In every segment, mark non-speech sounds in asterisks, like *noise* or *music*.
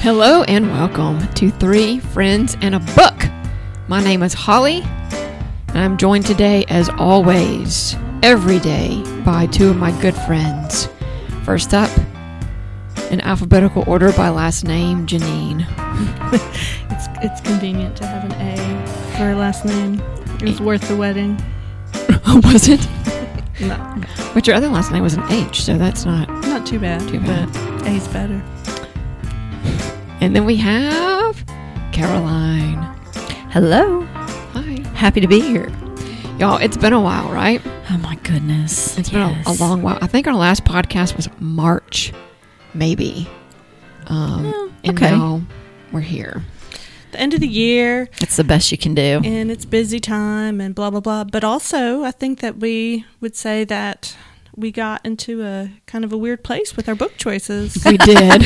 Hello and welcome to Three Friends and a Book. My name is Holly, and I'm joined today, as always, every day, by two of my good friends. First up, in alphabetical order by last name, Janine. *laughs* It's it's convenient to have an A for her last name. It was worth the wedding. *laughs* was it? *laughs* No, But your other last name was an H, so that's not. not too bad, Too bad. but A's better. And then we have Caroline. Hello. Hi. Happy to be here. Y'all, it's been a while, right? Oh my goodness. It's been a, a long while. I think our last podcast was March, maybe. Um, Oh, and okay. now we're here. The end of the year, It's the best you can do. and it's busy time, and blah blah blah. But also, I think that we would say that we got into a kind of a weird place with our book choices. We did.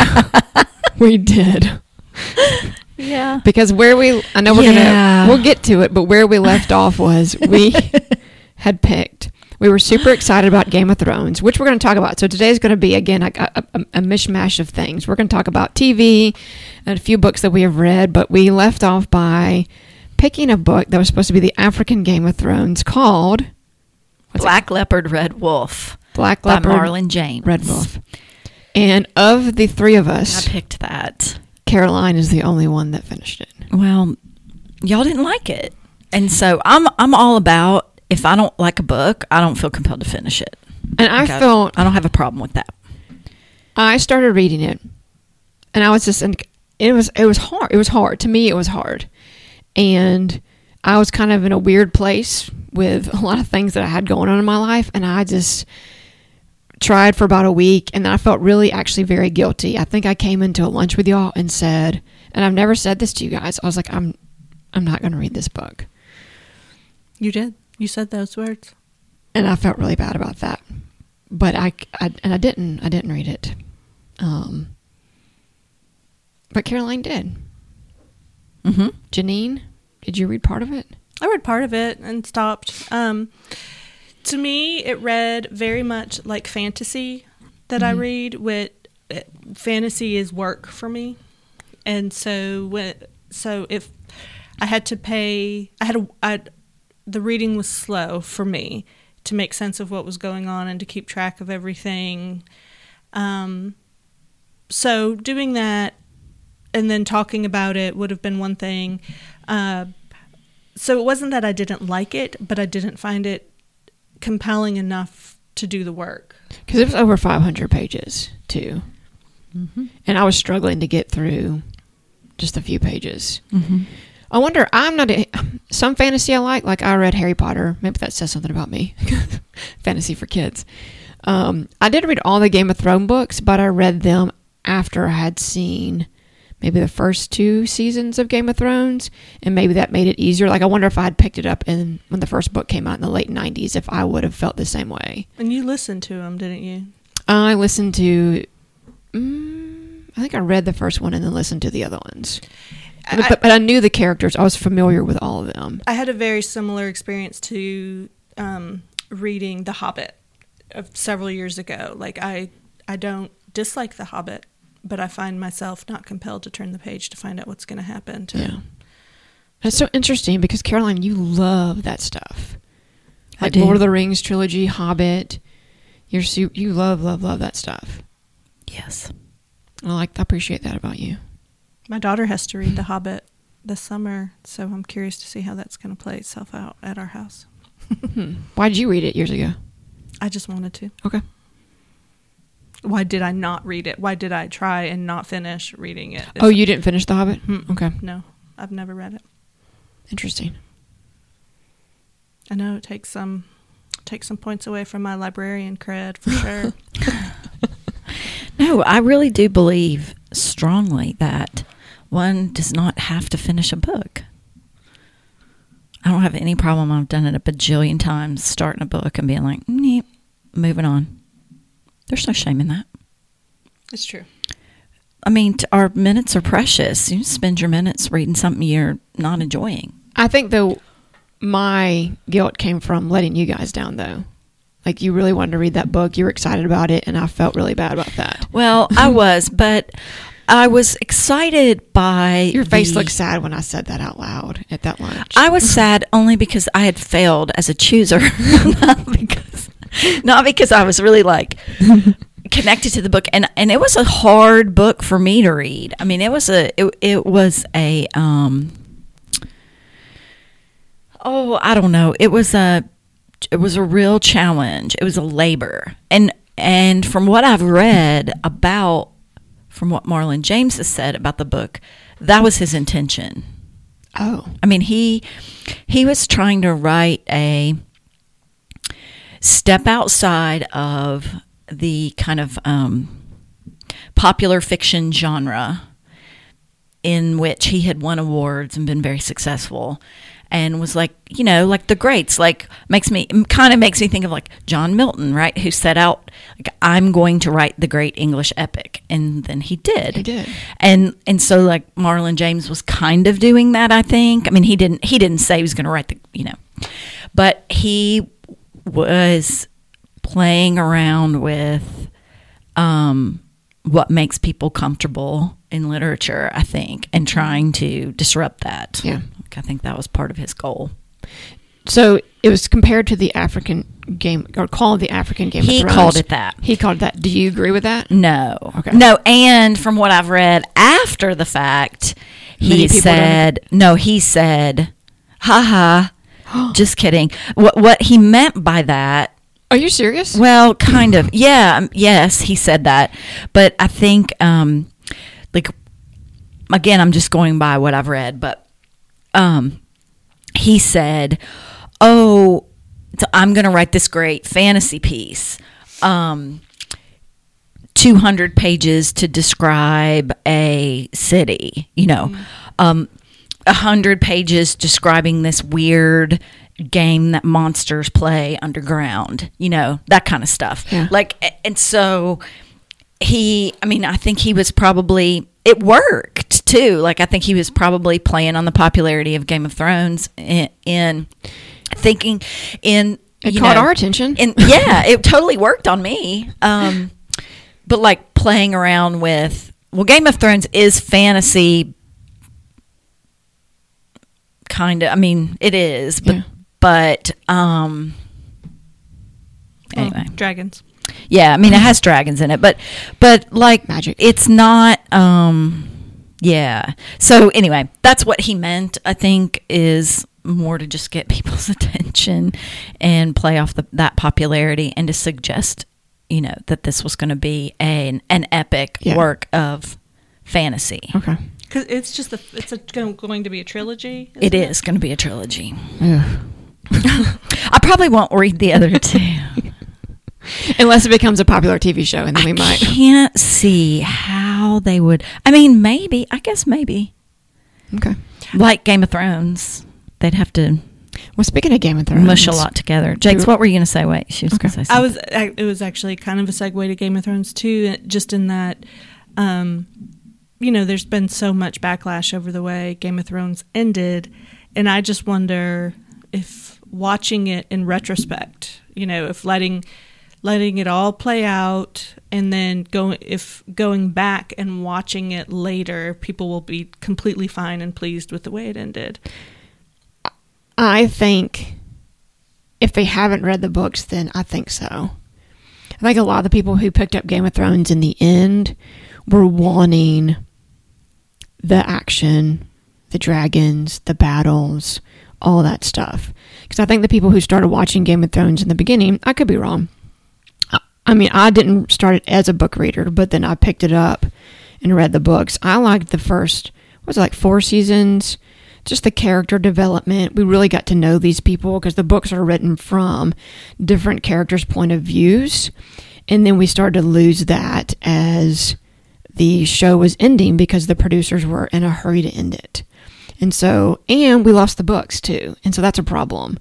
*laughs* we did. Yeah. Because where we, I know we're Yeah. going to, we'll get to it, but where we left off was we *laughs* had picked, we were super excited about Game of Thrones, which we're going to talk about. So today's going to be, again, a, a, a, a mishmash of things. We're going to talk about TV and a few books that we have read, but we left off by picking a book that was supposed to be the African Game of Thrones called what's it? Black Leopard, Red Wolf Black by Leopard, Marlon James. Red Wolf. And of the three of us, I picked that. Caroline is the only one that finished it. Well, y'all didn't like it. And so I'm I'm all about if I don't like a book, I don't feel compelled to finish it. And I Like, I- felt I don't have a problem with that. I started reading it, and I was just, and it was it was hard. It was hard to me. It was hard, and I was kind of in a weird place with a lot of things that I had going on in my life, and I just tried for about a week, and then I felt really actually very guilty. I think I came into a lunch with y'all and said, and I've never said this to you guys. I was like, I'm I'm not going to read this book, you did. You said those words. and I felt really bad about that. But I, I and I didn't I didn't read it. Um, but Caroline did. Mm-hmm. Janine, did you read part of it? I read part of it and stopped. Um, to me, it read very much like fantasy that I Mhm. read. With uh, fantasy is work for me, and so when, so if I had to pay, I had a, I, the reading was slow for me to make sense of what was going on and to keep track of everything. Um, so doing that and then talking about it would have been one thing. Uh, so it wasn't that I didn't like it, but I didn't find it compelling enough to do the work. Because it was over 500 pages, too. hmm And I was struggling to get through just a few pages. hmm I wonder, I'm not, a, some fantasy I like, like I read Harry Potter. Maybe that says something about me. *laughs* fantasy for kids. Um, I did read all the Game of Thrones books, but I read them after I had seen maybe the first two seasons of Game of Thrones, and maybe that made it easier. Like, I wonder if I had picked it up in when the first book came out in the late 90s, if I would have felt the same way. And you listened to them, didn't you? I listened to, mm, I think I read the first one and then listened to the other ones. I- But, but, I knew the characters. I was familiar with all of them. I had a very similar experience to um, reading The Hobbit of several years ago. Like I, I don't dislike The Hobbit, but I find myself not compelled to turn the page to find out what's going to happen. To Yeah. That's so interesting because Caroline, you love that stuff. I Like do. Lord of the Rings trilogy, Hobbit. You're su- you love love love that stuff. Yes. I like I appreciate that about you. My daughter has to read The Hobbit this summer, so I'm curious to see how that's going to play itself out at our house. Hmm. Why did you read it years ago? I just wanted to. Okay. Why did I not read it? Why did I try and not finish reading it? Oh, you didn't finish The Hobbit? Mm. Okay. No, I've never read it. Interesting. I know it takes some takes some points away from my librarian cred for sure. *laughs* *laughs* No, I really do believe strongly that one does not have to finish a book. I don't have any problem. I've done it a bajillion times, starting a book and being like, "Neat, moving on. There's no shame in that. it's true. I mean, t- our minutes are precious. You spend your minutes reading something you're not enjoying. I think though my guilt came from letting you guys down though. Like you really wanted to read that book, you were excited about it, and I felt really bad about that. Well, I *laughs* was, but I was excited by Your face the- looked sad when I said that out loud at that lunch. I was sad only because I had failed as a chooser, *laughs* *laughs* *laughs* not because I was really like *laughs* connected to the book, and and it was a hard book for me to read. I mean, it was a it, it was a um oh I don't know it was a it was a real challenge. It was a labor, and and from what I've read about from what Marlon James has said about the book, that was his intention. oh, I mean, he he was trying to write a step outside of the kind of um, popular fiction genre in which he had won awards and been very successful and was like you know like the greats like makes me kind of makes me think of like john milton right who set out like i'm going to write the great english epic and then he did He did. and and so like marlon james was kind of doing that i think i mean he didn't he didn't say he was going to write the you know but he was playing around with um what makes people comfortable in literature i think and trying to disrupt that Yeah. i think that was part of his goal so it was compared to the African game or called the African Game. He called it that. He called it that. Do you agree with that? No. Okay. No, and from what I've read after the fact, Many he said no, he said, haha. *gasps* just kidding. What what he meant by that Are you serious? well, kind of. Yeah, um, yes, he said that. But I think um like again, I'm just going by what I've read, but um he said, "Oh, so I'm going to write this great fantasy piece. Um 200 pages to describe a city, you know. Um 100 pages describing this weird game that monsters play underground, you know, that kind of stuff. Yeah. Like and so he I mean, I think he was probably it worked too. Like I think he was probably playing on the popularity of Game of Thrones in, in thinking in It you caught know, our attention. and yeah, it totally worked on me. Um, but like playing around with well, Game of Thrones is fantasy, kind of. I mean, it is, but Yeah. but um, anyway, dragons. yeah. I mean, it has dragons in it, but but like Magic. It's not. Um, yeah. So anyway, that's what he meant. I think is more to just get *laughs* people's attention and play off the, that popularity and to suggest, you know, that this was going to be an an epic Yeah. work of fantasy. okay. Because it's just a, it's a, going to be a trilogy. It isn't is going to be a trilogy. *laughs* I probably won't read the other two. *laughs* Unless it becomes a popular TV show, and then we I might. can't see how they would. I mean, maybe. I guess maybe. Okay. Like Game of Thrones, they'd have to Well, speaking of Game of Thrones, mush a lot together. Jakes, what were you going to say? Wait, she was Okay. going to say I was. I, it was actually kind of a segue to Game of Thrones too, just in that, um, you know, there's been so much backlash over the way Game of Thrones ended, and I just wonder if watching it in retrospect, you know, if letting letting it all play out and then going if going back and watching it later, people will be completely fine and pleased with the way it ended. I think if they haven't read the books, then I think so. I think a lot of the people who picked up Game of Thrones in the end were wanting the action, the dragons, the battles, all that stuff. Because I think the people who started watching Game of Thrones in the beginning, I could be wrong. I- mean, I didn't start it as a book reader, but then I picked it up and read the books. I liked the first, was it like four seasons? Just the character development. We really got to know these people because the books are written from different characters' point of views. And then we started to lose that as the show was ending because the producers were in a hurry to end it. And so, and we lost the books too. And so that's a problem.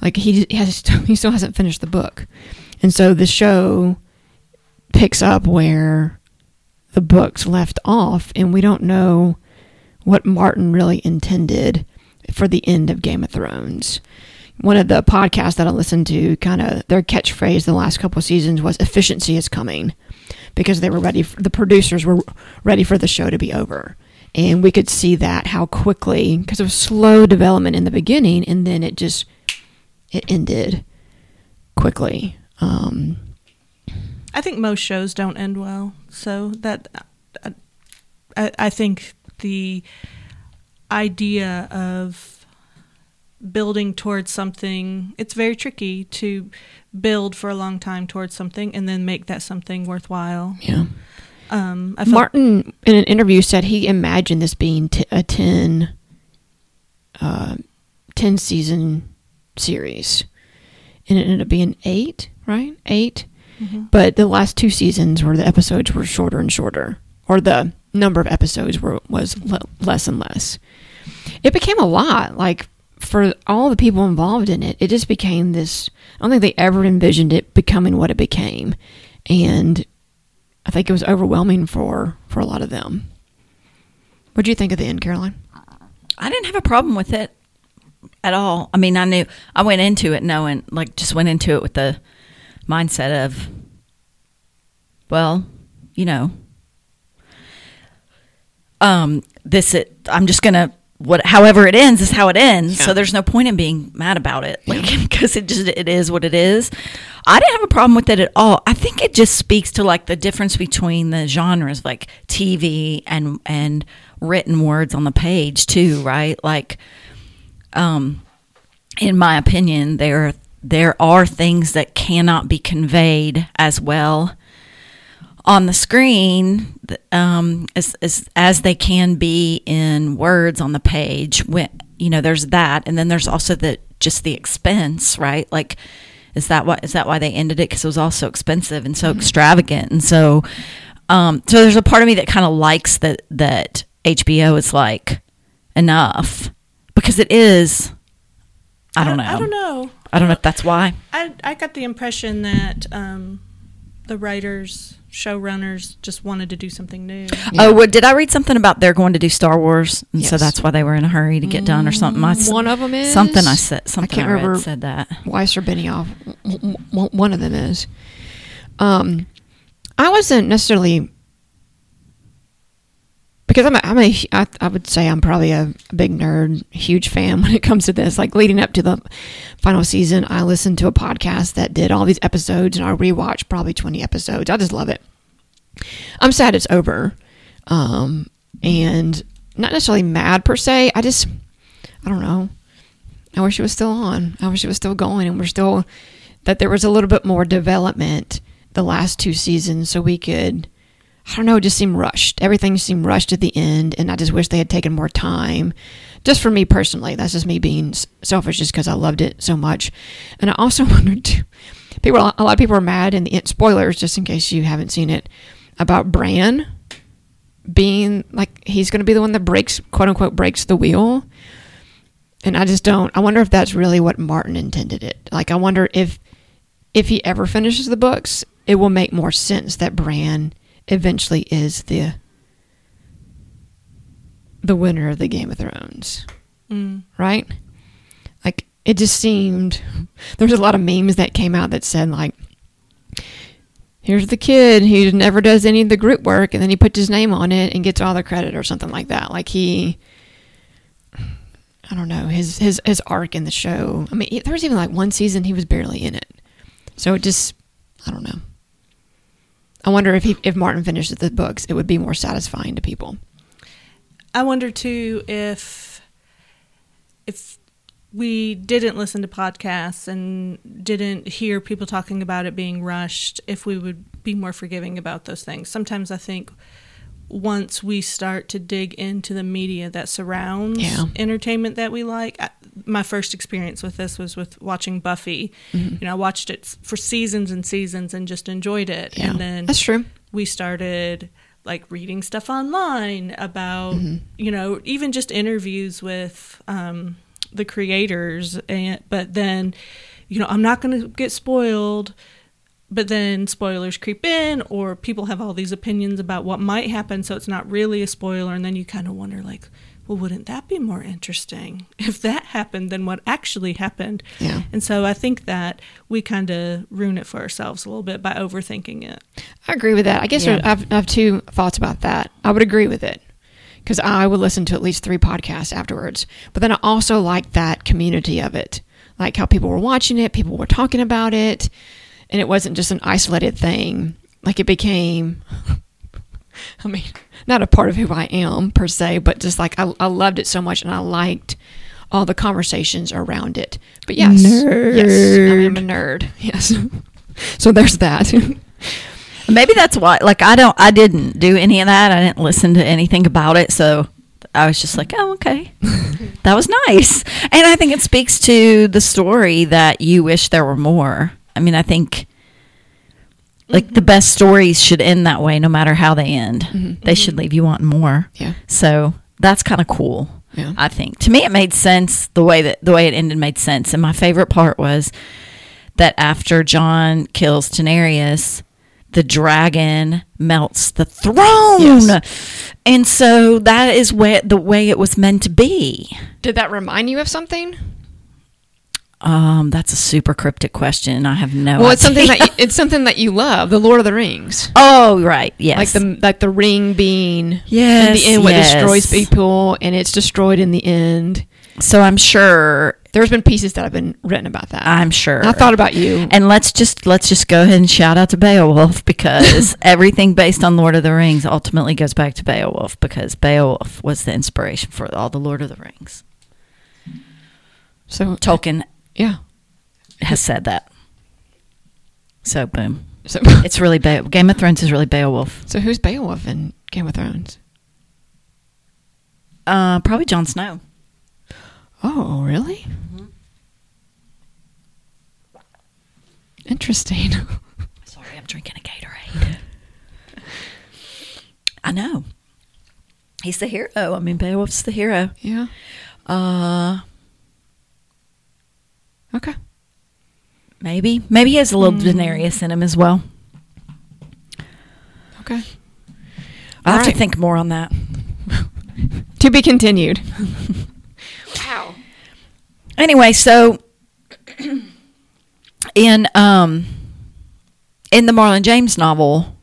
Like he, has, *laughs* he still hasn't finished the book. And so the show picks up where the books left off, and we don't know what Martin really intended for the end of Game of Thrones. One of the podcasts that I listened to, kind of their catchphrase the last couple seasons was "efficiency is coming," because they were ready. For, the producers were ready for the show to be over, and we could see that how quickly because it was slow development in the beginning, and then it just it ended quickly. Um, I think most shows don't end well, so that I, I think the idea of building towards something it's very tricky to build for a long time towards something and then make that something worthwhile yeah. um I felt, Martin, in an interview, said he imagined this being t- a 10, uh, 10 season series. And it ended up being eight, right? 8 Mhm. But the last two seasons where the episodes were shorter and shorter, or the number of episodes were was le- less and less. It became a lot. Like for all the people involved in it, it just became this. I don't think they ever envisioned it becoming what it became, and I think it was overwhelming for for a lot of them. What do you think of the end, Caroline? I didn't have a problem with it at all. I mean, I knew I went into it knowing, like, just went into it with the mindset of, well, you know, um, this it. I'm just gonna what, however it ends is how it ends. Yeah. So there's no point in being mad about it, *laughs* like because it just it is what it is. I didn't have a problem with it at all. I think it just speaks to like the difference between the genres, like TV and and written words on the page too, right? Like um, in my opinion, there there are things that cannot be conveyed as well on the screen um, as, as as they can be in words on the page. When you know, there's that, and then there's also the just the expense, right? Like, is that what is that why they ended it? Because it was all so expensive and so extravagant, and so um, so there's a part of me that kind of likes that that HBO is like enough because it is. I don't know. I don't know. I don't know if that's why. I I got the impression that um, the writers, showrunners, just wanted to do something new. Oh, what, did I read something about they're going to do Star Wars, and so that's why they were in a hurry to get done, or something? I s- One of them is something I said. Something I, can't read remember. said that. Weiss or Benioff. One of them is. Um, I wasn't necessarily because I'm a, I'm a I, I would say I'm probably a, big nerd, huge fan *laughs* when it comes to this. Like leading up to the final season, I listened to a podcast that did all these episodes, and I rewatched probably 20 episodes. I just love it. I'm sad it's over, um, and not necessarily mad per se. I just I don't know. I wish it was still on. I wish it was still going, and we're still that there was a little bit more development the last two seasons, so we could. I don't know. It just seemed rushed. Everything seemed rushed at the end, and I just wish they had taken more time. Just for me personally, that's just me being selfish, just because I loved it so much. And I also *laughs* wondered, too, people, a lot of people are mad, and the spoilers, just in case you haven't seen it, about Bran being like he's going to be the one that breaks, quote unquote, breaks the wheel and I just don't. I wonder if that's really what Martin intended it. Like, I wonder if if he ever finishes the books, it will make more sense that Bran eventually is the the winner of the Game of Thrones, Mm. right? Like, it just seemed *laughs* there was a lot of memes that came out that said like. Here's the kid who never does any of the group work, and then he puts his name on it and gets all the credit, or something like that. Like he, I don't know his his his arc in the show. I mean, there was even like one season he was barely in it, so it just I don't know. I wonder if he if Martin finishes the books, it would be more satisfying to people. I wonder too if if we didn't listen to podcasts and didn't hear people talking about it being rushed, if we would be more forgiving about those things. Sometimes I think once we start to dig into the media that surrounds Yeah. entertainment that we like, I, my first experience with this was with watching Buffy. You know, I watched it for seasons and seasons and just enjoyed it. Yeah, And then that's true. we started like reading stuff online about Mm-hmm. you know even just interviews with um, the creators and but then you know i'm not going to get spoiled but then spoilers creep in or people have all these opinions about what might happen so it's not really a spoiler and then you kind of wonder like well, wouldn't that be more interesting *laughs* if that happened than what actually happened? Yeah. And so I think that we kind of ruin it for ourselves a little bit by overthinking it. I agree with that. I guess Yeah. I've, I have two thoughts about that. I would agree with it because I would listen to at least three podcasts afterwards. But then I also like that community of it, like how people were watching it, people were talking about it, and it wasn't just an isolated thing. Like it became, *laughs* I mean, not a part of who I am per se, but just like I, I loved it so much and I liked all the conversations around it. But yes, yes, I am a nerd. *laughs* Yes. so there's that. *laughs* Maybe that's why. Like, I don't. I didn't do any of that. I didn't listen to anything about it. So I was just like, oh, okay, that was nice. And I think it speaks to the story that you wish there were more. I mean, I think like mm-hmm. the best stories should end that way, no matter how they end. Mm-hmm. They mm-hmm. should leave you wanting more. yeah. So that's kind of cool. Yeah. I think to me it made sense the way that the way it ended made sense. And my favorite part was that after Jon kills Daenerys, the dragon melts the throne. Yes. And so that is where the way it was meant to be. Did that remind you of something? Um, that's a super cryptic question. I have no. well, it's something that you, *laughs* it's something that you love, the Lord of the Rings, oh, right. Yes. like the like the ring being Yes, in the end what yes. destroys people, and it's destroyed in the end. so I'm sure. There's been pieces that have been written about that. I'm sure. And I thought about you. And let's just let's just go ahead and shout out to Beowulf *laughs* because *laughs* everything based on Lord of the Rings ultimately goes back to Beowulf because Beowulf was the inspiration for all the Lord of the Rings. So Tolkien yeah. has said that. So boom, So *laughs* it's really Be- Game of Thrones is really Beowulf. so who's Beowulf in Game of Thrones? Uh, probably Jon Snow. Oh, really? Mm-hmm. Interesting. *laughs* Sorry, I'm drinking a Gatorade. I know. He's the hero. I mean, Beowulf's the hero. yeah. Uh, Okay. maybe, maybe he has a little Daenerys in him as well. Okay. I'll All have right. to think more on that. *laughs* To be continued. *laughs* wow. Anyway, so in um in the Marlon James novel,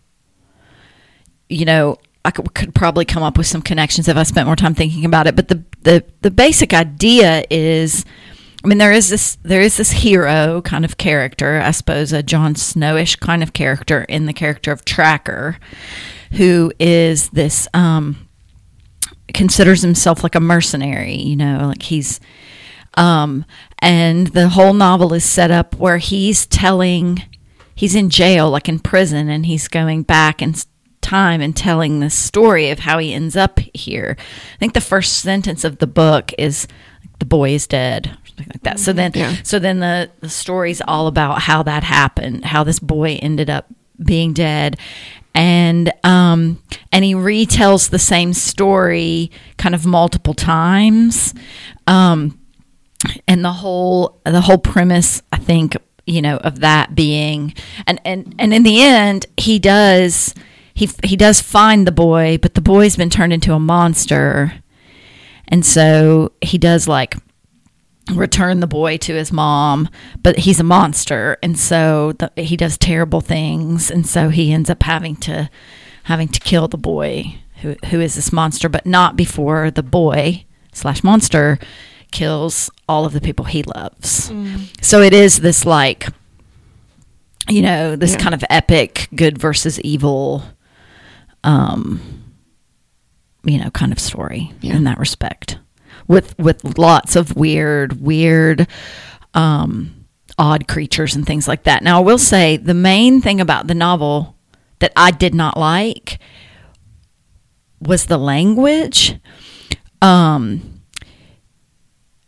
you know, I could, could probably come up with some connections if I spent more time thinking about it. But the the the basic idea is, I mean, there is this there is this hero kind of character, I suppose, a Jon Snowish kind of character in the character of Tracker, who is this um considers himself like a mercenary, you know, like he's um and the whole novel is set up where he's telling he's in jail like in prison and he's going back in time and telling this story of how he ends up here. I think the first sentence of the book is the boy is dead something like that. So then Yeah. so then the the story's all about how that happened, how this boy ended up being dead and um and he retells the same story kind of multiple times um and the whole the whole premise i think you know of that being and and and in the end he does he he does find the boy but the boy's been turned into a monster and so he does like return the boy to his mom, but he's a monster, and so the, he does terrible things, and so he ends up having to having to kill the boy who who is this monster, but not before the boy slash monster kills all of the people he loves. So it is this like you know this Yeah. kind of epic good versus evil um you know kind of story Yeah. in that respect with with lots of weird weird um odd creatures and things like that now i will say the main thing about the novel that i did not like was the language um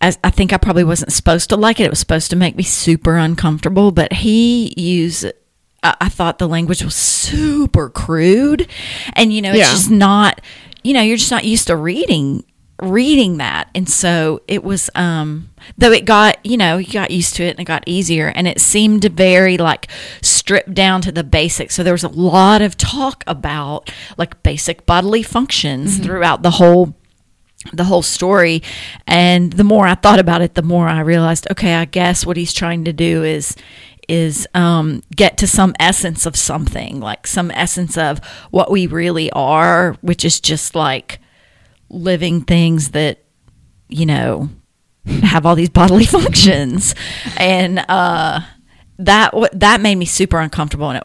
as I think I probably wasn't supposed to like it. It was supposed to make me super uncomfortable, but he used I, I thought the language was super crude. And you know, it's Yeah. just not you know, you're just not used to reading reading that. And so it was um though it got, you know, you got used to it and it got easier and it seemed very like stripped down to the basics. So there was a lot of talk about like basic bodily functions throughout the whole the whole story. And the more I thought about it, the more I realized, okay, I guess what he's trying to do is is um, get to some essence of something, like some essence of what we really are, which is just like living things that you know have all these bodily *laughs* functions, and uh, that wa- that made me super uncomfortable, and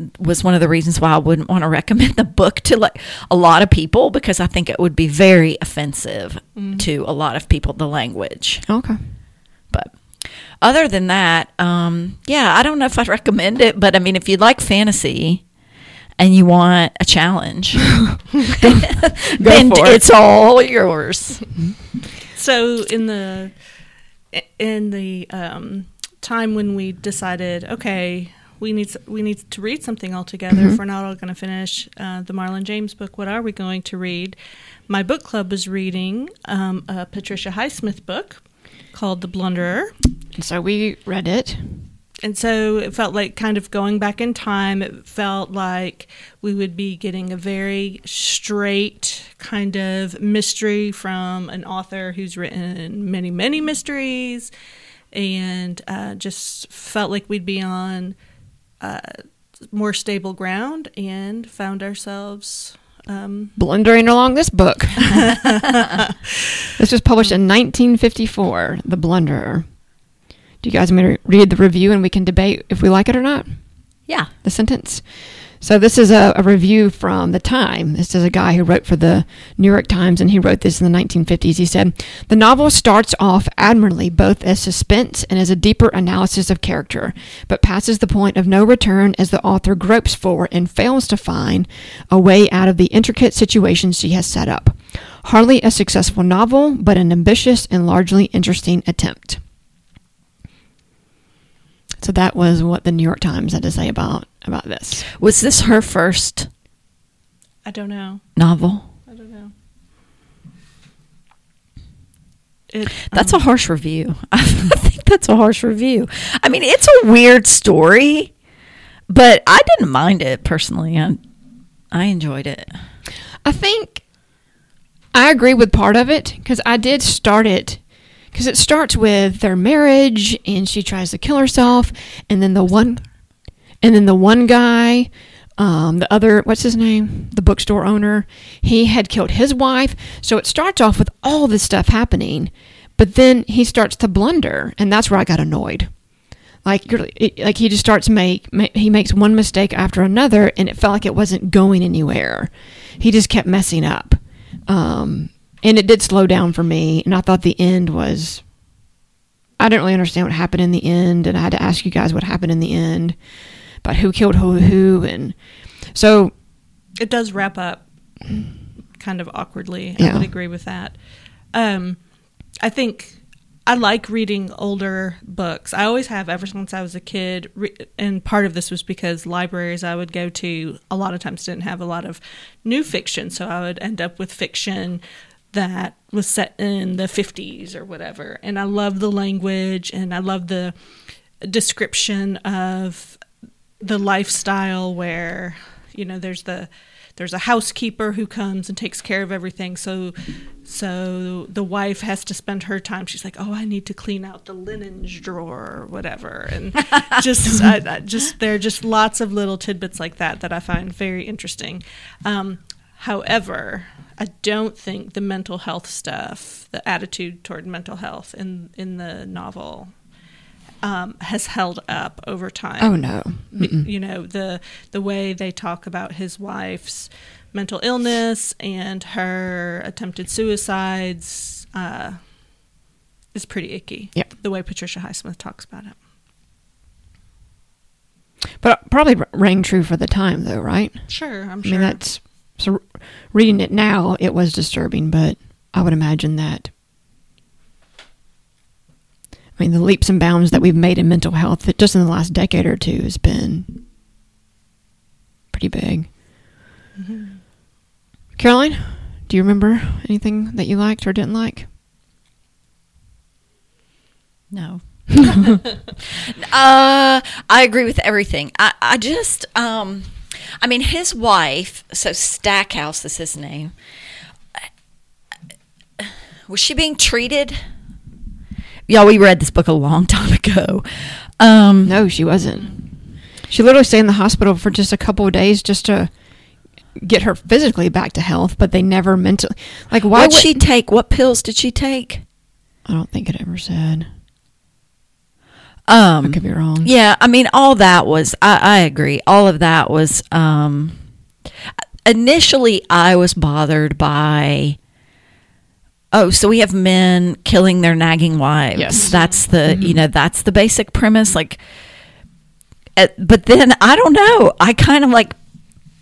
it was one of the reasons why I wouldn't want to recommend the book to like a lot of people because I think it would be very offensive to a lot of people the language. Okay. But other than that, um, yeah, I don't know if I'd recommend it, but I mean, if you like fantasy and you want a challenge, *laughs* then for it. it's all yours. So in the in the um, time when we decided, okay, we need we need to read something all together. If we're not all going to finish uh, the Marlon James book, what are we going to read? My book club was reading um, a Patricia Highsmith book called The Blunderer. And so we read it. And so it felt like kind of going back in time. It felt like we would be getting a very straight kind of mystery from an author who's written many, many mysteries, and uh, just felt like we'd be on uh, more stable ground and found ourselves. Um, blundering along this book. *laughs* this was published in 1954, The Blunderer. Do you guys want me to read the review and we can debate if we like it or not? Yeah. The sentence. So this is a, a review from the Time. This is a guy who wrote for the New York Times, and he wrote this in the 1950s. He said, "The novel starts off admirably, both as suspense and as a deeper analysis of character, but passes the point of no return as the author gropes for and fails to find a way out of the intricate situation she has set up. Hardly a successful novel, but an ambitious and largely interesting attempt." So that was what the New York Times had to say about about this. Was this her first I don't know. novel? I don't know. It, That's um, a harsh review. *laughs* I think that's a harsh review. I mean, it's a weird story, but I didn't mind it personally. I, I enjoyed it. I think I agree with part of it because I did start it because it starts with their marriage and she tries to kill herself, and then the one, and then the one guy, um, the other, what's his name, the bookstore owner, he had killed his wife. So it starts off with all this stuff happening, but then he starts to blunder, and that's where I got annoyed. Like like he just starts make, ma he makes one mistake after another, and it felt like it wasn't going anywhere. He just kept messing up, um, and it did slow down for me. And I thought the end was. I didn't really understand what happened in the end, and I had to ask you guys what happened in the end, about who killed who, who, and so it does wrap up kind of awkwardly. I would agree with that. Um, I think I like reading older books. I always have ever since I was a kid, re- and part of this was because libraries I would go to a lot of times didn't have a lot of new fiction, so I would end up with fiction that was set in the 50s or whatever. And I love the language and I love the description of the lifestyle where you know there's the there's a housekeeper who comes and takes care of everything. So so the wife has to spend her time. She's like oh i need to clean out the linens drawer or whatever. And *laughs* just I, I just there are just lots of little tidbits like that that i find very interesting. Um, however i don't think the mental health stuff the attitude toward mental health in in the novel um, has held up over time oh no, B- you know the the way they talk about his wife's mental illness and her attempted suicides uh, is pretty icky. Yep. The way Patricia Highsmith talks about it. but probably rang true for the time though, right? Sure, I'm I mean, that's so. Reading it now, it was disturbing, but I would imagine that. I mean, the leaps and bounds that we've made in mental health that just in the last decade or two has been pretty big. Caroline, do you remember anything that you liked or didn't like? No. *laughs* uh, I agree with everything. I, I just, um, I mean, his wife, so Stackhouse is his name. Was she being treated? Y'all, we read this book a long time ago. Um, No, she wasn't. She literally stayed in the hospital for just a couple of days just to get her physically back to health, but they never mentally. Like, why What'd she take? What pills did she take? I don't think it ever said. I Um, could be wrong. yeah, I mean, all that was. I, I agree. All of that was. Um, initially, I was bothered by. Oh, so we have men killing their nagging wives. Yes. That's the you know that's the basic premise. Like, uh, but then I don't know. I kind of like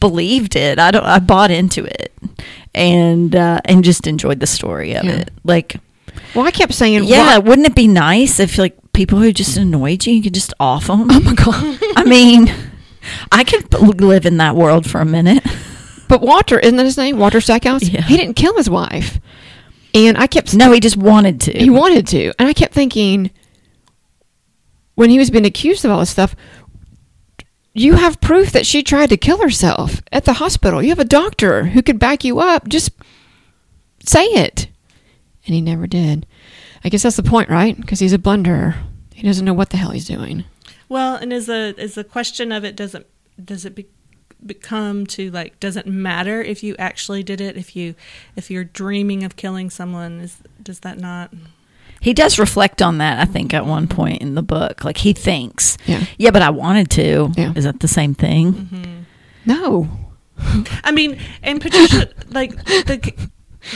believed it. I don't. I bought into it, and uh, and just enjoyed the story of Yeah. it. Like, Well, I kept saying, yeah, why- wouldn't it be nice if like people who just annoyed you, you could just off them? Oh my god! I mean, I could live in that world for a minute. But Walter, isn't that his name? Walter Stackhouse. Yeah. He didn't kill his wife, and I kept No, he just wanted to. he wanted to, and I kept thinking when he was being accused of all this stuff. You have proof that she tried to kill herself at the hospital. You have a doctor who could back you up. Just say it. And he never did. I guess that's the point, right? Because he's a blunderer. He doesn't know what the hell he's doing. Well, and is the is the question of it doesn't does it be, become to like doesn't matter if you actually did it if you if you're dreaming of killing someone is does that not He does reflect on that, I think, at one point in the book. Like he thinks, Yeah. yeah, but I wanted to. Yeah. Is that the same thing? Mm-hmm. No. I mean, and Patricia, like the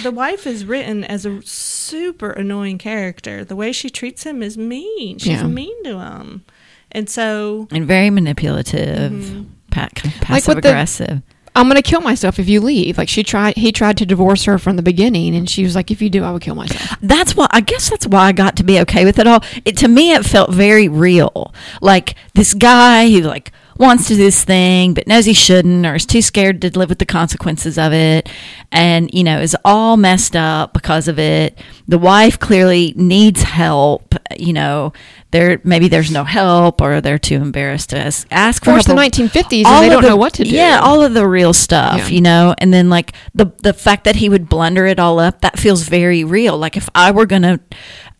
the wife is written as a super annoying character. The way she treats him is mean. She's Yeah. mean to him, and so And very manipulative, Mm-hmm. Pa- kind of passive the- aggressive. I'm gonna kill myself if you leave. Like she tried he tried to divorce her from the beginning and she was like, If you do, I would kill myself. that's why I guess that's why I got to be okay with it all. It to me it felt very real. Like this guy who like wants to do this thing but knows he shouldn't or is too scared to live with the consequences of it and you know is all messed up because of it. The wife clearly needs help, you know, there maybe there's no help or they're too embarrassed to ask, ask for Of course, help. the 1950s, All and they don't the- know what to do. Yeah, all of the real stuff, Yeah. you know, and then like the the fact that he would blunder it all up, that feels very real. Like if I were gonna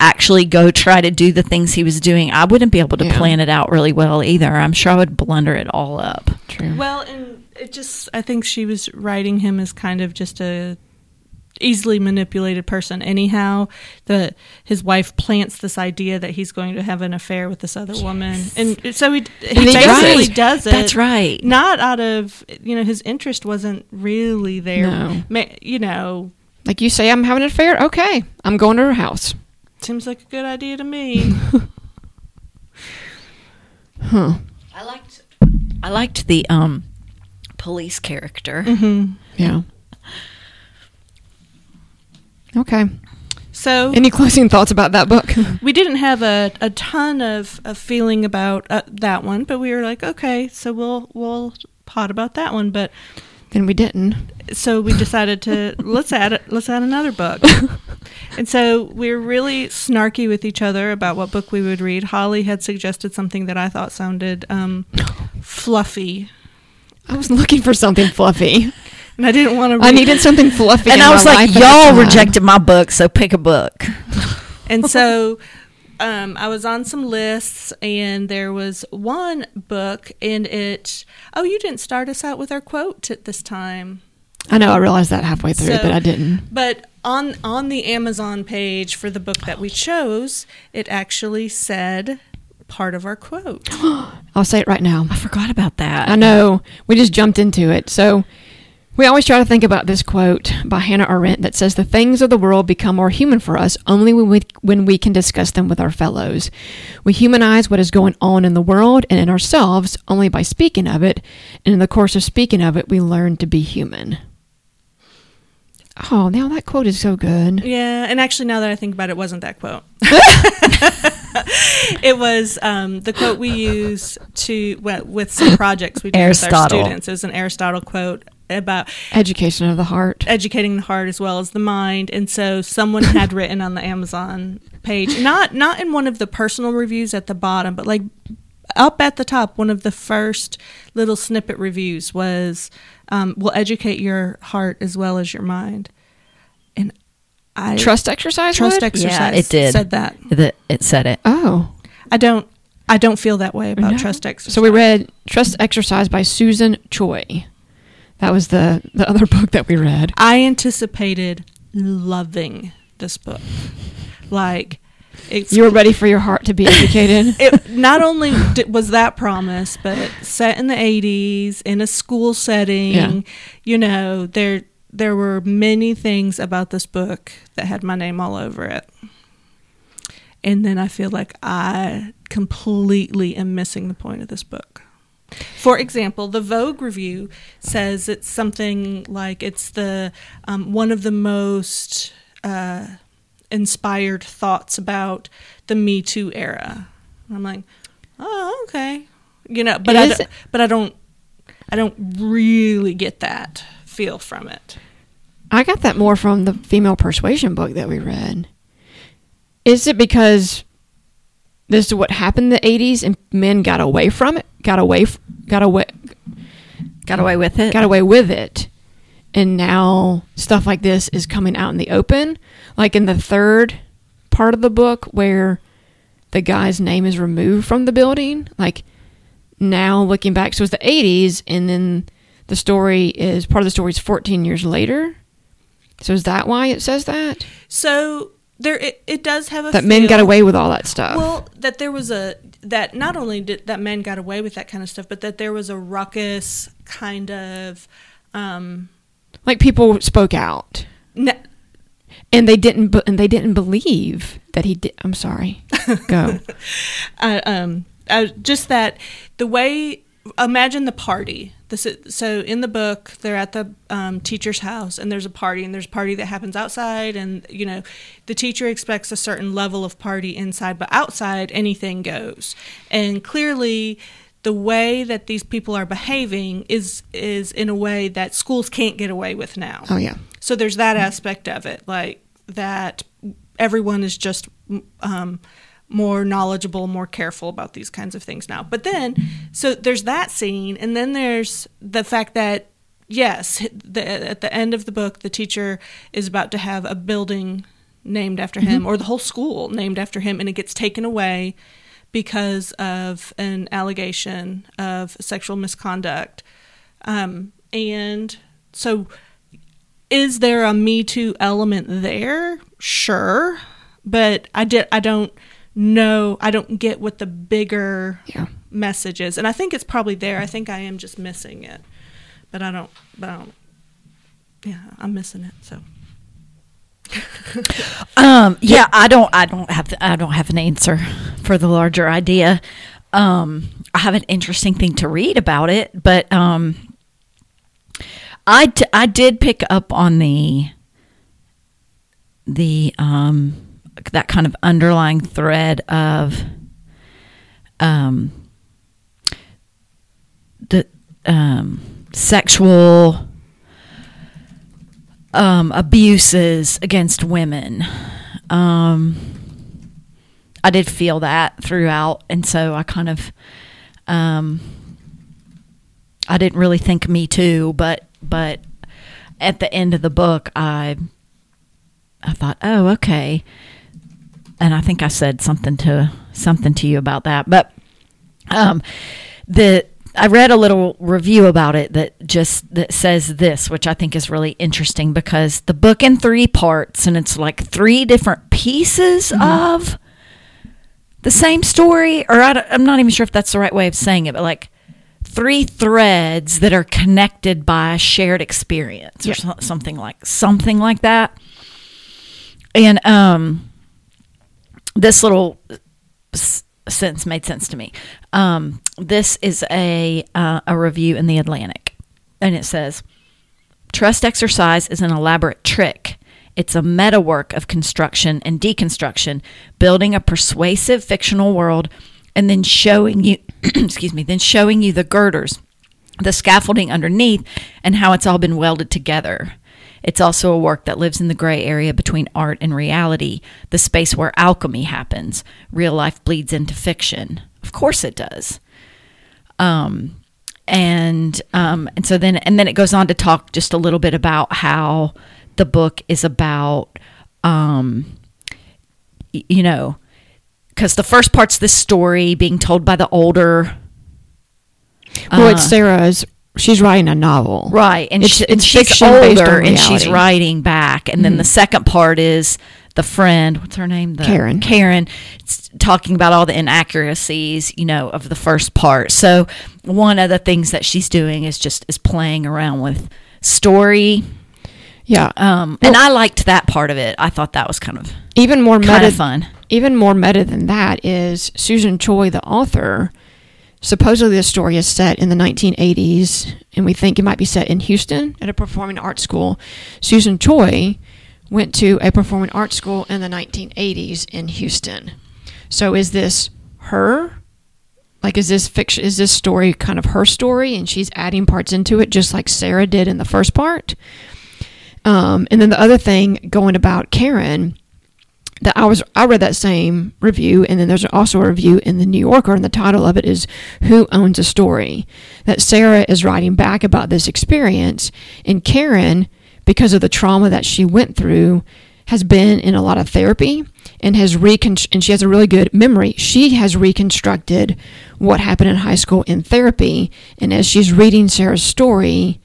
actually go try to do the things he was doing, I wouldn't be able to Yeah. plan it out really well either. I'm sure I would blunder it all up. True. well, and it just I think she was writing him as kind of just a easily manipulated person anyhow that his wife plants this idea that he's going to have an affair with this other woman and so he, he he basically does. does it That's right. not out of you know his interest wasn't really there No. Ma- you know Like you say I'm having an affair, okay. I'm going to her house. Seems like a good idea to me *laughs* Huh. I liked I liked the um police character. Mm-hmm. Yeah. Okay. so Any closing thoughts about that book? *laughs* we didn't have a, a ton of, of feeling about uh, that one but we were like okay so we'll we'll pot about that one but then we didn't. so we decided to let's add it let's add another book *laughs* and so we were really snarky with each other about what book we would read holly had suggested something that i thought sounded um, fluffy I was looking for something fluffy. and i didn't want to read I needed something fluffy. And in I my was like, life at the y'all rejected my book, so pick a book. and so um, I was on some lists, and there was one book, and it. Oh, you didn't start us out with our quote at this time, I know. I realized that halfway through, So- but I didn't. but on on the Amazon page for the book that we chose, it actually said part of our quote. *gasps* I'll say it right now. I forgot about that. I know. We just jumped into it. So we always try to think about this quote by Hannah Arendt that says, The things of the world become more human for us only when we, when we can discuss them with our fellows. We humanize what is going on in the world and in ourselves only by speaking of it. And in the course of speaking of it, we learn to be human. Oh, now that quote is so good. Yeah, and actually, now that I think about it, it wasn't that quote. *laughs* it was um, the quote we use to well, with some projects we do with our students. It was an Aristotle quote about Education of the heart. educating the heart as well as the mind and so someone had *laughs* written on the amazon page not not in one of the personal reviews at the bottom but like up at the top one of the first little snippet reviews was um, will educate your heart as well as your mind and I Trust exercise. trust would? exercise. it did. said that. That it said it. Oh, I don't. I don't feel that way about No. trust exercise. so we read Trust Exercise by Susan Choi. That was the the other *laughs* book that we read. I anticipated loving this book. Like, it's You were ready for your heart to be educated. *laughs* it not only di- was that promise, but set in the '80s in a school setting. Yeah. You know, there there were many things about this book that had my name all over it. And then I feel like I completely am missing the point of this book. For example, the Vogue review says it's something like it's the um, one of the most uh, inspired thoughts about the Me Too era. And I'm like, oh, okay, you know, but I Is- but I don't, I don't really get that feel from it. I got that more from the female persuasion book that we read. Is it because this is what happened in the 80s and men got away from it? Got away got away Got away with it. got away with it. And now stuff like this is coming out in the open, like in the third part of the book where the guy's name is removed from the building, like now looking back so it's the 80s and then the story is part of the story is 14 years later. So is that why it says that? So there, it, it does have a That men feel- got away with all that stuff. Well, that there was a that not only did that men got away with that kind of stuff, but that there was a ruckus kind of. Um, like people spoke out ne- and they didn't be- and they didn't believe that he did. I'm sorry. Go. *laughs* uh, um, uh, just that the way imagine the party. This is, so in the book they're at the um, teacher's house and there's a party and there's a party that happens outside and you know the teacher expects a certain level of party inside but outside anything goes. And clearly the way that these people are behaving is is in a way that schools can't get away with now. Oh yeah. so there's that aspect of it, like that everyone is just um, more knowledgeable, more careful about these kinds of things now. But then, so there's that scene, and then there's the fact that yes, the, at the end of the book, the teacher is about to have a building named after him, or the whole school named after him, and it gets taken away because of an allegation of sexual misconduct. Um, and so is there a me too element there sure but i did i don't know i don't get what the bigger Yeah. message is and i think it's probably there i think i am just missing it but i don't but i don't yeah i'm missing it so *laughs* Um, yeah, I don't, I don't have, I don't have an answer for the larger idea. Um, I have an interesting thing to read about it, but um, I, d- I did pick up on the, the um, that kind of underlying thread of, um, the um, sexual um, abuses against women. Um, I did feel that throughout, and so I kind of, um, I didn't really think me too, but but at the end of the book, I I thought, oh, okay, and I think I said something to something to you about that, but um, the I read a little review about it that just that says this, which I think is really interesting because the book in three parts and it's like three different pieces of the same story, or I am not even sure if that's the right way of saying it, but like three threads that are connected by a shared experience or so- something like something like that. And um, this little s- sentence made sense to me. Um, this is a uh, a review in the Atlantic, and it says, "Trust exercise is an elaborate trick. It's a meta work of construction and deconstruction, building a persuasive fictional world, and then showing you, *clears throat* excuse me, then showing you the girders." the scaffolding underneath, and how it's all been welded together. It's also a work that lives in the gray area between art and reality, the space where alchemy happens. Real life bleeds into fiction. Of course it does. Um, and um, and so then and then it goes on to talk just a little bit about how the book is about um, you know, because the first part's this story being told by the older. well, uh, it's Sarah's. She's writing a novel, Right, and, It's- she, and it's she's fiction based older, on and she's writing back. And then the Mhm. second part is the friend. What's her name? The, Karen. Karen, talking about all the inaccuracies, you know, of the first part. So one of the things that she's doing is just is playing around with story. Yeah, Um, and I liked that part of it. I thought that was kind of even more kind meta. of fun. Even more meta than that is Susan Choi, the author. Supposedly, the story is set in the 1980s, and we think it might be set in Houston at a performing arts school. Susan Choi went to a performing arts school in the 1980s in Houston. So, is this her? Like, is this fiction? Is this story kind of her story, and she's adding parts into it, just like Sarah did in the first part? Um, and then the other thing going about Karen that I was I read that same review, and then there's also a review in the New Yorker, and the title of it is "Who Owns a Story?" That Sarah is writing back about this experience, and Karen, because of the trauma that she went through, has been in a lot of therapy and has recon and she has a really good memory. She has reconstructed what happened in high school in therapy, and as she's reading Sarah's story,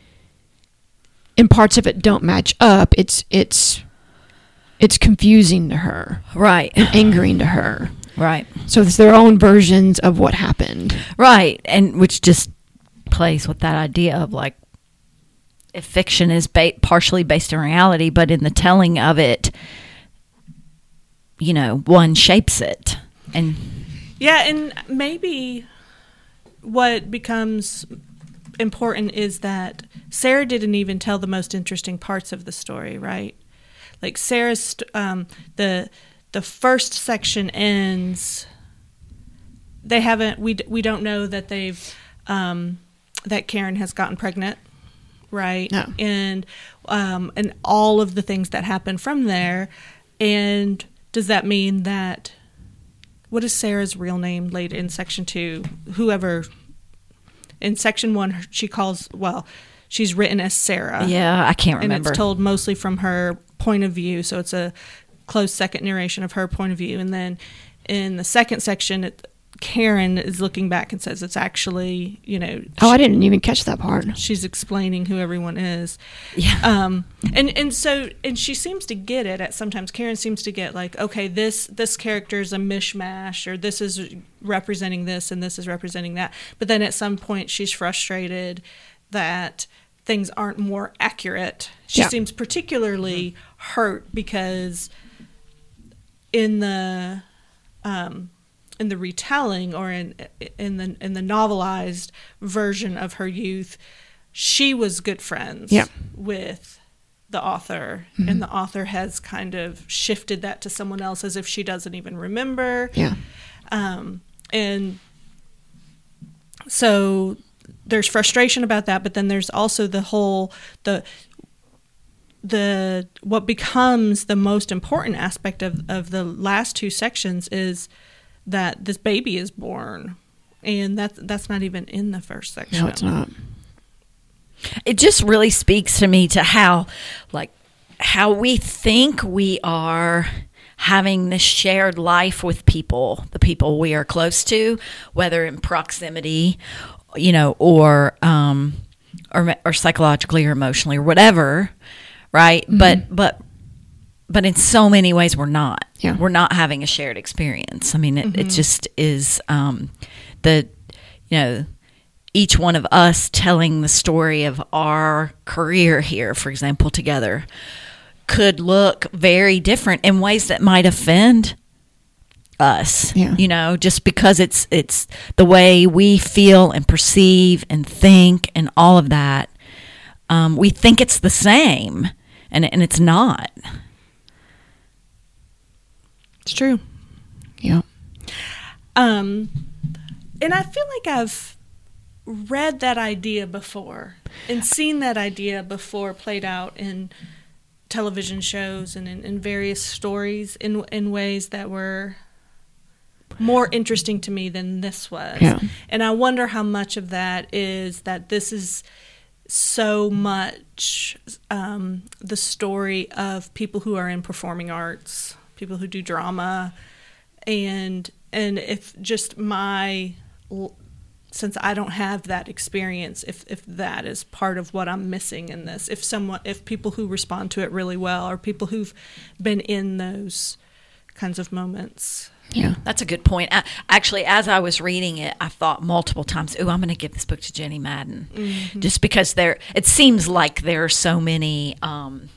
and parts of it don't match up. It's it's it's confusing to her Right, and angering to her. right, So it's their own versions of what happened. right, and which just plays with that idea of like if fiction is ba- partially based in reality, but in the telling of it, you know, one shapes it, and Yeah, and maybe what becomes important is that Sarah didn't even tell the most interesting parts of the story, right? Like Sarah's st- um, the the first section ends. They haven't. We d- we don't know that they've um, that Karen has gotten pregnant, right? No. And um, and all of the things that happen from there. And does that mean that what is Sarah's real name later in section two? Whoever in section one, she calls well, she's written as Sarah. yeah, I can't remember. and it's told mostly from her point of view. So it's a close second narration of her point of view, and then in the second section, it, Karen is looking back and says it's actually you know Oh, I didn't even catch that part. she's explaining who everyone is. yeah, Um, and and so and she seems to get it at sometimes. Karen seems to get like, okay, this this character is a mishmash, or this is representing this, and this is representing that. But then at some point, she's frustrated that things aren't more accurate. She Yeah. seems particularly hurt because in the um, in the retelling or in in the in the novelized version of her youth, she was good friends Yeah. with the author, and the author has kind of shifted that to someone else as if she doesn't even remember. Yeah. Um, and so there's frustration about that, but then there's also the whole the the what becomes the most important aspect of, of the last two sections is that this baby is born. And that's that's not even in the first section. No, it's not. it just really speaks to me to how like how we think we are having this shared life with people the people we are close to whether in proximity you know or um or, or psychologically or emotionally or whatever right but but but in so many ways we're not Yeah. we're not having a shared experience i mean it, it just is um the you know each one of us telling the story of our career here, for example, together, could look very different in ways that might offend us. Yeah. You know, just because it's it's the way we feel and perceive and think and all of that. Um, we think it's the same, and and it's not. It's true. Yeah. Um, and I feel like I've read that idea before and seen that idea before played out in television shows and in, in various stories in in ways that were more interesting to me than this was. Yeah. And I wonder how much of that is that this is so much um, the story of people who are in performing arts, people who do drama, and and if just my since I don't have that experience, if if that is part of what I'm missing in this, if someone, if people who respond to it really well, or people who've been in those kinds of moments. Yeah, that's a good point. I, actually, as I was reading it, I thought multiple times, "Oh, I'm going to give this book to Jenny Madden," mm-hmm. just because there. It seems like there are so many. Um,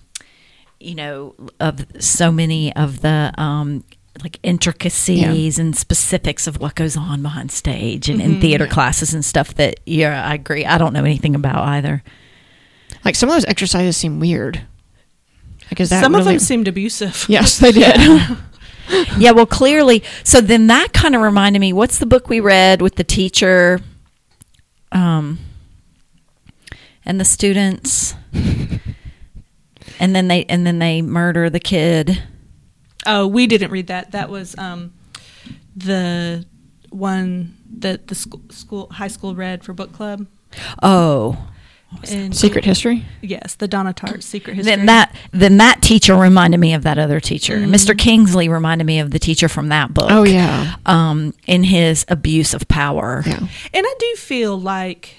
you know, of so many of the um, like intricacies yeah. and specifics of what goes on behind stage and mm-hmm, in theater yeah. classes and stuff that yeah i agree i don't know anything about either like some of those exercises seem weird like is that some really... of them seemed abusive yes they *laughs* did yeah. *laughs* yeah well clearly so then that kind of reminded me what's the book we read with the teacher um and the students and then they and then they murder the kid Oh, we didn't read that. That was um, the one that the school, school high school read for book club. Oh. And Secret History. Yes, the Donna Tartt Secret History. Then that then that teacher reminded me of that other teacher. Mm-hmm. Mr. Kingsley reminded me of the teacher from that book. Oh yeah, um, in his abuse of power. Yeah, and I do feel like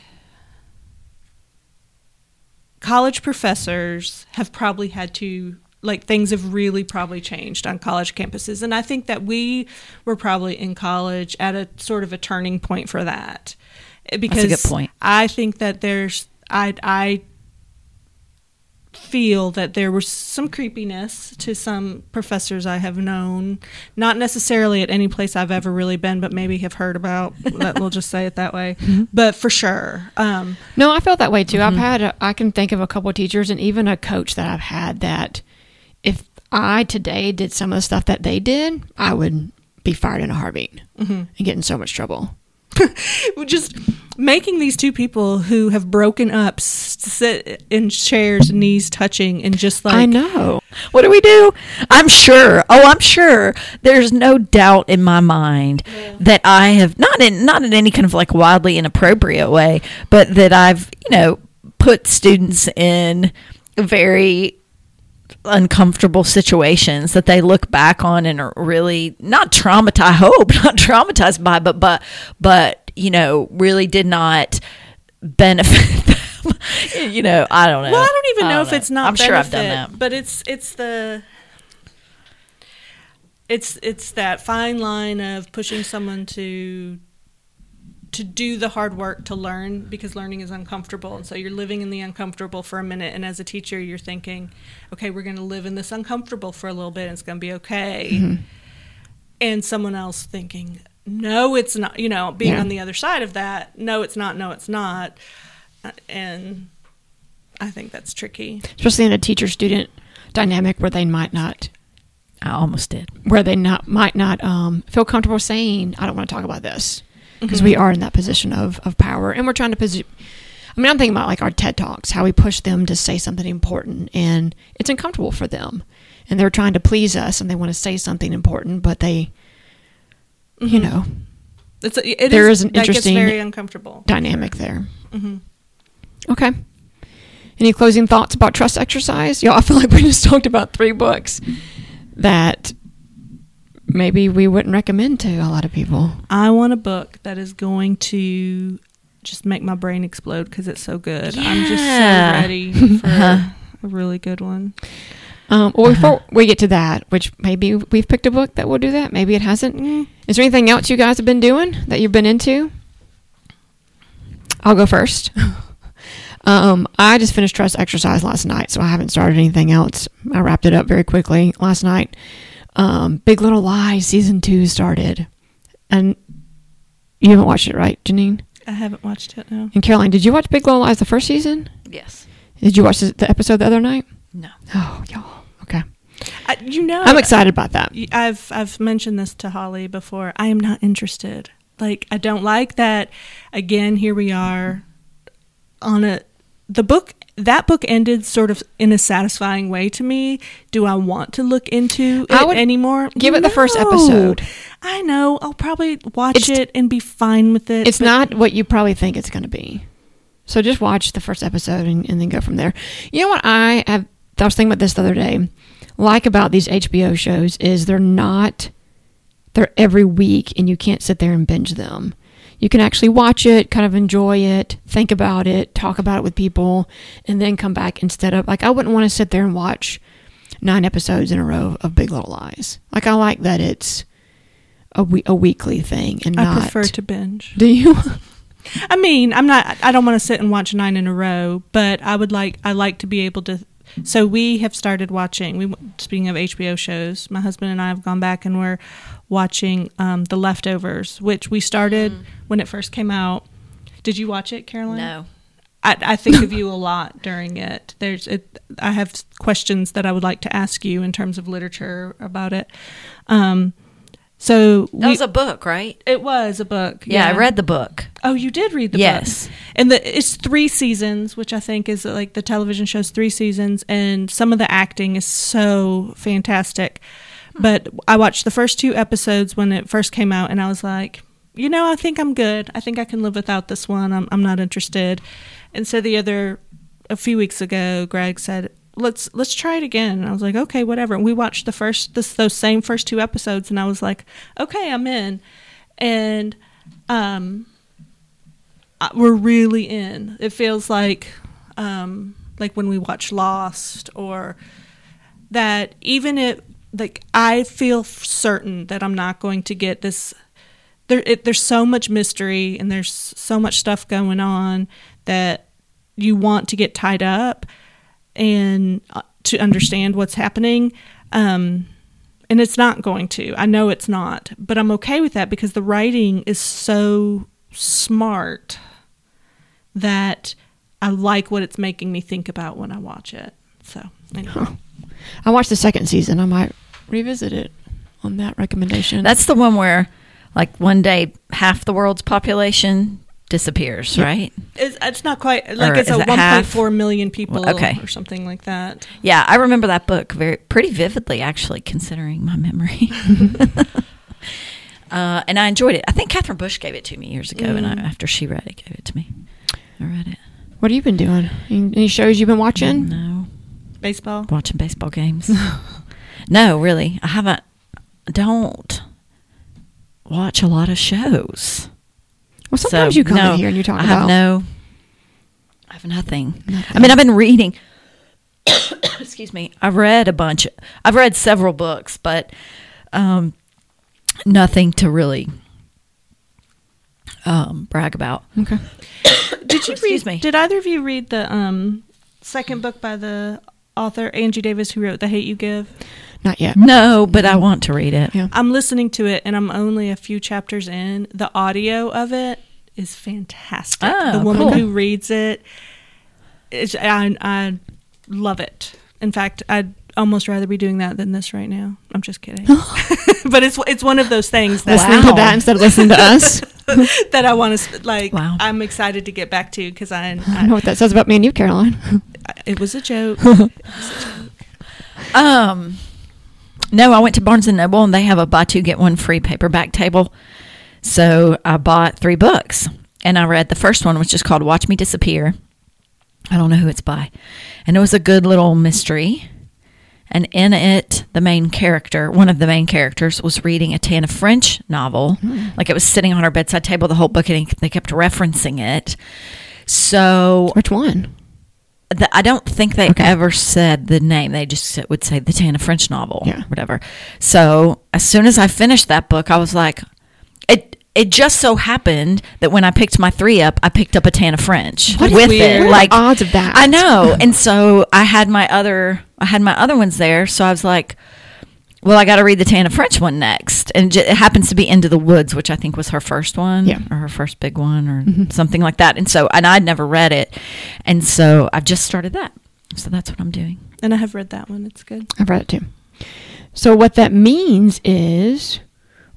college professors have probably had to like things have really probably changed on college campuses and i think that we were probably in college at a sort of a turning point for that because That's a good point. i think that there's i i feel that there was some creepiness to some professors I have known, not necessarily at any place I've ever really been, but maybe have heard about. we'll just say it that way. *laughs* Mm-hmm. But for sure, um, no, I felt that way too. Mm-hmm. I've had, a, I can think of a couple of teachers and even a coach that I've had that if I today did some of the stuff that they did, I would be fired in a heartbeat mm-hmm. and get in so much trouble. *laughs* just making these two people who have broken up sit in chairs, knees touching, and just like I know. What do we do? I'm sure. Oh, I'm sure. There's no doubt in my mind yeah. that I have not in not in any kind of like wildly inappropriate way, but that I've you know put students in very uncomfortable situations that they look back on and are really not traumatized. I hope *laughs* not traumatized by, but but but you know, really did not benefit *laughs* them. you know, I don't know. Well, I don't even I don't know if know. it's not. I'm benefit, sure I've done that, but it's it's the it's it's that fine line of pushing someone to to do the hard work to learn because learning is uncomfortable and so you're living in the uncomfortable for a minute and as a teacher you're thinking okay we're going to live in this uncomfortable for a little bit and it's going to be okay mm-hmm. and someone else thinking no it's not you know being yeah. on the other side of that no it's not no it's not uh, and i think that's tricky especially in a teacher student dynamic where they might not I almost did. Where they not might not um, feel comfortable saying, "I don't want to talk about this," because mm-hmm. we are in that position of, of power and we're trying to position I mean, I'm thinking about like our TED Talks, how we push them to say something important and it's uncomfortable for them. And they're trying to please us and they want to say something important, but they, mm-hmm. you know, it's a, it there is, is an interesting very uncomfortable dynamic there. Mm-hmm. Okay. Any closing thoughts about trust exercise? Y'all, I feel like we just *laughs* talked about three books that maybe we wouldn't recommend to a lot of people. I want a book that is going to just make my brain explode because it's so good. Yeah. I'm just so ready *laughs* for uh-huh. a really good one. Um, well, before uh-huh. we get to that, which maybe we've picked a book that will do that, maybe it hasn't. Mm. Is there anything else you guys have been doing that you've been into? I'll go first. *laughs* um, I just finished trust exercise last night, so I haven't started anything else. I wrapped it up very quickly last night um, Big Little Lies season two started, and you haven't watched it, right, Janine? I haven't watched it. No. And Caroline, did you watch Big Little Lies the first season? Yes. Did you watch the episode the other night? No. Oh, y'all. Okay. I, you know, I'm excited about that. I've I've mentioned this to Holly before. I am not interested. Like I don't like that. Again, here we are on a the book that book ended sort of in a satisfying way to me. Do I want to look into it anymore? Give it no. the first episode. I know. I'll probably watch it's, it and be fine with it. It's not what you probably think it's going to be. So just watch the first episode and, and then go from there. You know what I have? I was thinking about this the other day. Like about these HBO shows is they're not they're every week, and you can't sit there and binge them. You can actually watch it, kind of enjoy it, think about it, talk about it with people, and then come back instead of like I wouldn't want to sit there and watch nine episodes in a row of Big Little Lies. Like I like that it's a we- a weekly thing and not I not. prefer to binge. *laughs* Do you? I mean, I'm not. I don't want to sit and watch nine in a row, but I would like. I like to be able to. So we have started watching. We speaking of HBO shows, my husband and I have gone back and we're watching um, The Leftovers, which we started when it first came out. Did you watch it, Caroline? No. I, I think of you a lot during it. There's, it, I have questions that I would like to ask you in terms of literature about it. Um, so That we- was a book, right? it was a book. Yeah, I read the book. Oh, you did read the Yes. book. Yes. And the it's three seasons, which I think is like the television show's three seasons, and some of the acting is so fantastic. But I watched the first two episodes when it first came out, and I was like, you know, I think I'm good. I think I can live without this one. I'm I'm not interested. And so the other a few weeks ago, Greg said, "Let's let's try it again." And I was like, "Okay, whatever." And we watched the first this those same first two episodes, and I was like, "Okay, I'm in." And um, we're really in. It feels like um, like when we watch Lost or that even if like I feel certain that I'm not going to get this there it, there's so much mystery and there's so much stuff going on that you want to get tied up and uh, to understand what's happening um and it's not going to i know it's not but i'm okay with that because the writing is so smart that i like what it's making me think about when i watch it so anyway. Huh. I watched the second season. I might revisit it on that recommendation. That's the one where, like, one day half the world's population disappears, Yeah. right? It's, it's not quite like Or it's a is it half? 1.4 million people Well, okay. or something like that. Yeah, I remember that book very pretty vividly, actually, considering my memory. *laughs* uh, and I enjoyed it. I think Catherine Bush gave it to me years ago, and I, Mm. after she read it, gave it to me. I read it. what have you been doing? Any any shows you've been watching? No, Baseball. watching baseball games. *laughs* no, really, I haven't. Don't watch a lot of shows. Well, sometimes So, you come no, in here and you talk I about have no. I have nothing. Nothing. I mean, I've been reading. *coughs* excuse me. I've read a bunch. I've read several books, but um, nothing to really um, brag about. Okay. *coughs* Did you Excuse read? me. Did either of you read the um, second book by the author Angie Davis who wrote The Hate You Give? Not yet. No, mm-hmm. but I want to read it. Yeah. I'm listening to it and I'm only a few chapters in. The audio of it is fantastic. Oh, the woman cool. who reads it, is, I, I love it. In fact, I'd almost rather be doing that than this right now. I'm just kidding. *laughs* *laughs* but it's it's one of those things that Listening Wow. to that instead of listening to us. *laughs* that I want to like. Wow. I'm excited to get back to because I, I know what that says about me and you, Caroline. It was a joke. *laughs* Um, no, I went to Barnes and Noble and they have a buy two get one free paperback table. So I bought three books and I read the first one, which is called Watch Me Disappear. I don't know who it's by, and it was a good little mystery. And in it, the main character, one of the main characters, was reading a Tana French novel. Like it was sitting on her bedside table the whole book, and they kept referencing it. So Which one? The, I don't think they Okay. ever said the name. They just would say the Tana French novel, Yeah. whatever. So as soon as I finished that book, I was like, it. It just so happened that when I picked my three up, I picked up a Tana French What with weird? it. Like the odds of that? I know, and so I had my other, I had my other ones there. So I was like, well, I got to read the Tana French one next, and it happens to be Into the Woods, which I think was her first one, Yeah. or her first big one, or Mhm. something like that. And so, and I'd never read it, and so I've just started that. So that's what I'm doing. and I have read that one. It's good. I've read it too. So what that means is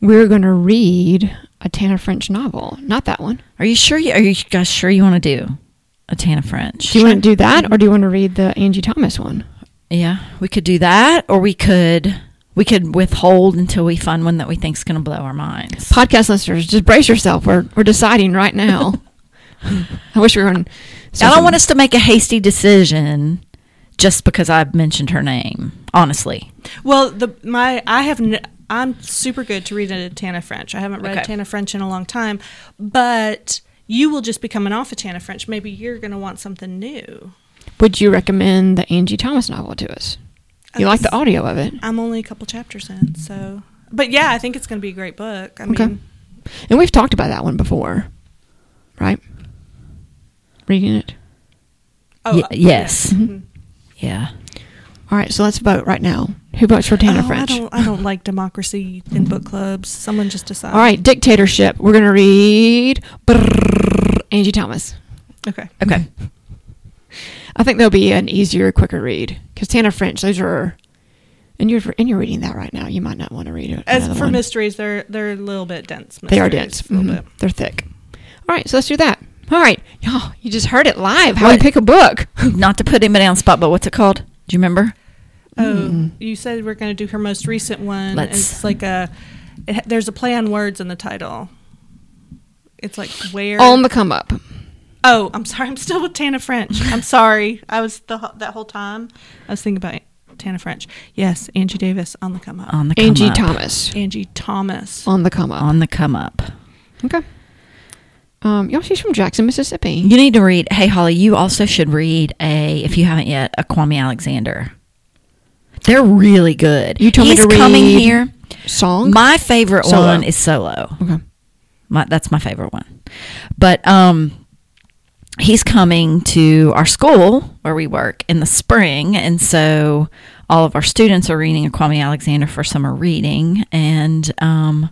we're going to read a Tana French novel, not that one. Are you sure? You, are you guys sure you want to do a Tana French? Do you want to do that, or do you want to read the Angie Thomas one? yeah, we could do that, or we could we could withhold until we find one that we think is going to blow our minds. Podcast listeners, just brace yourself. We're we're deciding right now. *laughs* I wish we were on I don't want us to make a hasty decision just because I've mentioned her name. Honestly, Well, the my I have n- I'm super good to read a Tana French. I haven't read Okay. Tana French in a long time, but you will just be coming off of Tana French. Maybe you're going to want something new. Would you recommend the Angie Thomas novel to us? You like the audio of it, I'm only a couple chapters in, so. But yeah, I think it's going to be a great book. I Okay. mean, and we've talked about that one before, right? Reading it. oh, Ye- uh, yes. yeah. Mhm. yeah. All right, so let's vote right now. Who votes for Tana Oh, French? I don't. I don't like democracy in book clubs. Someone just decide. All right, dictatorship. We're gonna read brrr, Angie Thomas. Okay. Okay. *laughs* I think that'll be an easier, quicker read because Tana French. Those are, and you're and you're reading that right now. You might not want to read it. As for one. mysteries, they're they're a little bit dense. they are dense. A little Mhm. bit. They're thick. All right, so let's do that. All right, y'all, you just heard it live. How we What? pick a book? *laughs* Not to put anybody on spot, but what's it called? Do you remember? Oh, you said we're going to do her most recent one. Let's- It's like a. It, there's a play on words in the title. It's like where. On the come up. Oh, I'm sorry. I'm still with Tana French. I'm sorry. I was the that whole time. I was thinking about Tana French. Yes, Angie Davis on the come up. On the come Angie up. Thomas Angie Thomas. on the come up. On the come up. Okay. Um, y'all, she's from Jackson, Mississippi. You need to read. Hey, Holly, you also should read a, if you haven't yet, a Kwame Alexander. They're really good. You told me He's to coming here. Song. My favorite Solo. one is Solo. okay. My, that's my favorite one. But um, he's coming to our school where we work in the spring, and so all of our students are reading a Kwame Alexander for summer reading, and um,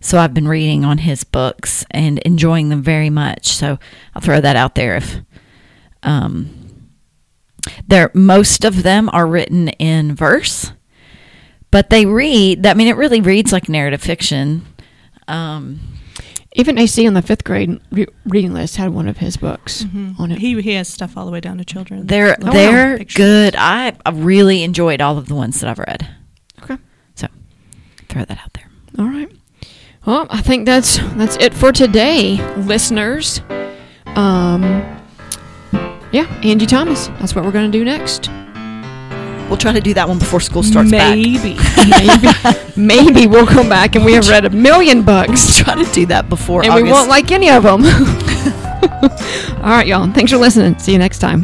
so I've been reading on his books and enjoying them very much. So I'll throw that out there. If um, there, most of them are written in verse, but they read. I mean, it really reads like narrative fiction. Um, Even AC on the fifth grade re- reading list had one of his books on it. He he has stuff all the way down to children. They're wow. they're Pictures. good. I, I really enjoyed all of the ones that I've read. okay. So throw that out there. All right. Well, I think that's that's it for today, listeners. Um, yeah, Angie Thomas. That's what we're going to do next. We'll try to do that one before school starts back. Maybe. Maybe, *laughs* maybe we'll come back and we have read a million books, try to do that before and August. we won't like any of them. *laughs* All right, y'all. Thanks for listening. See you next time.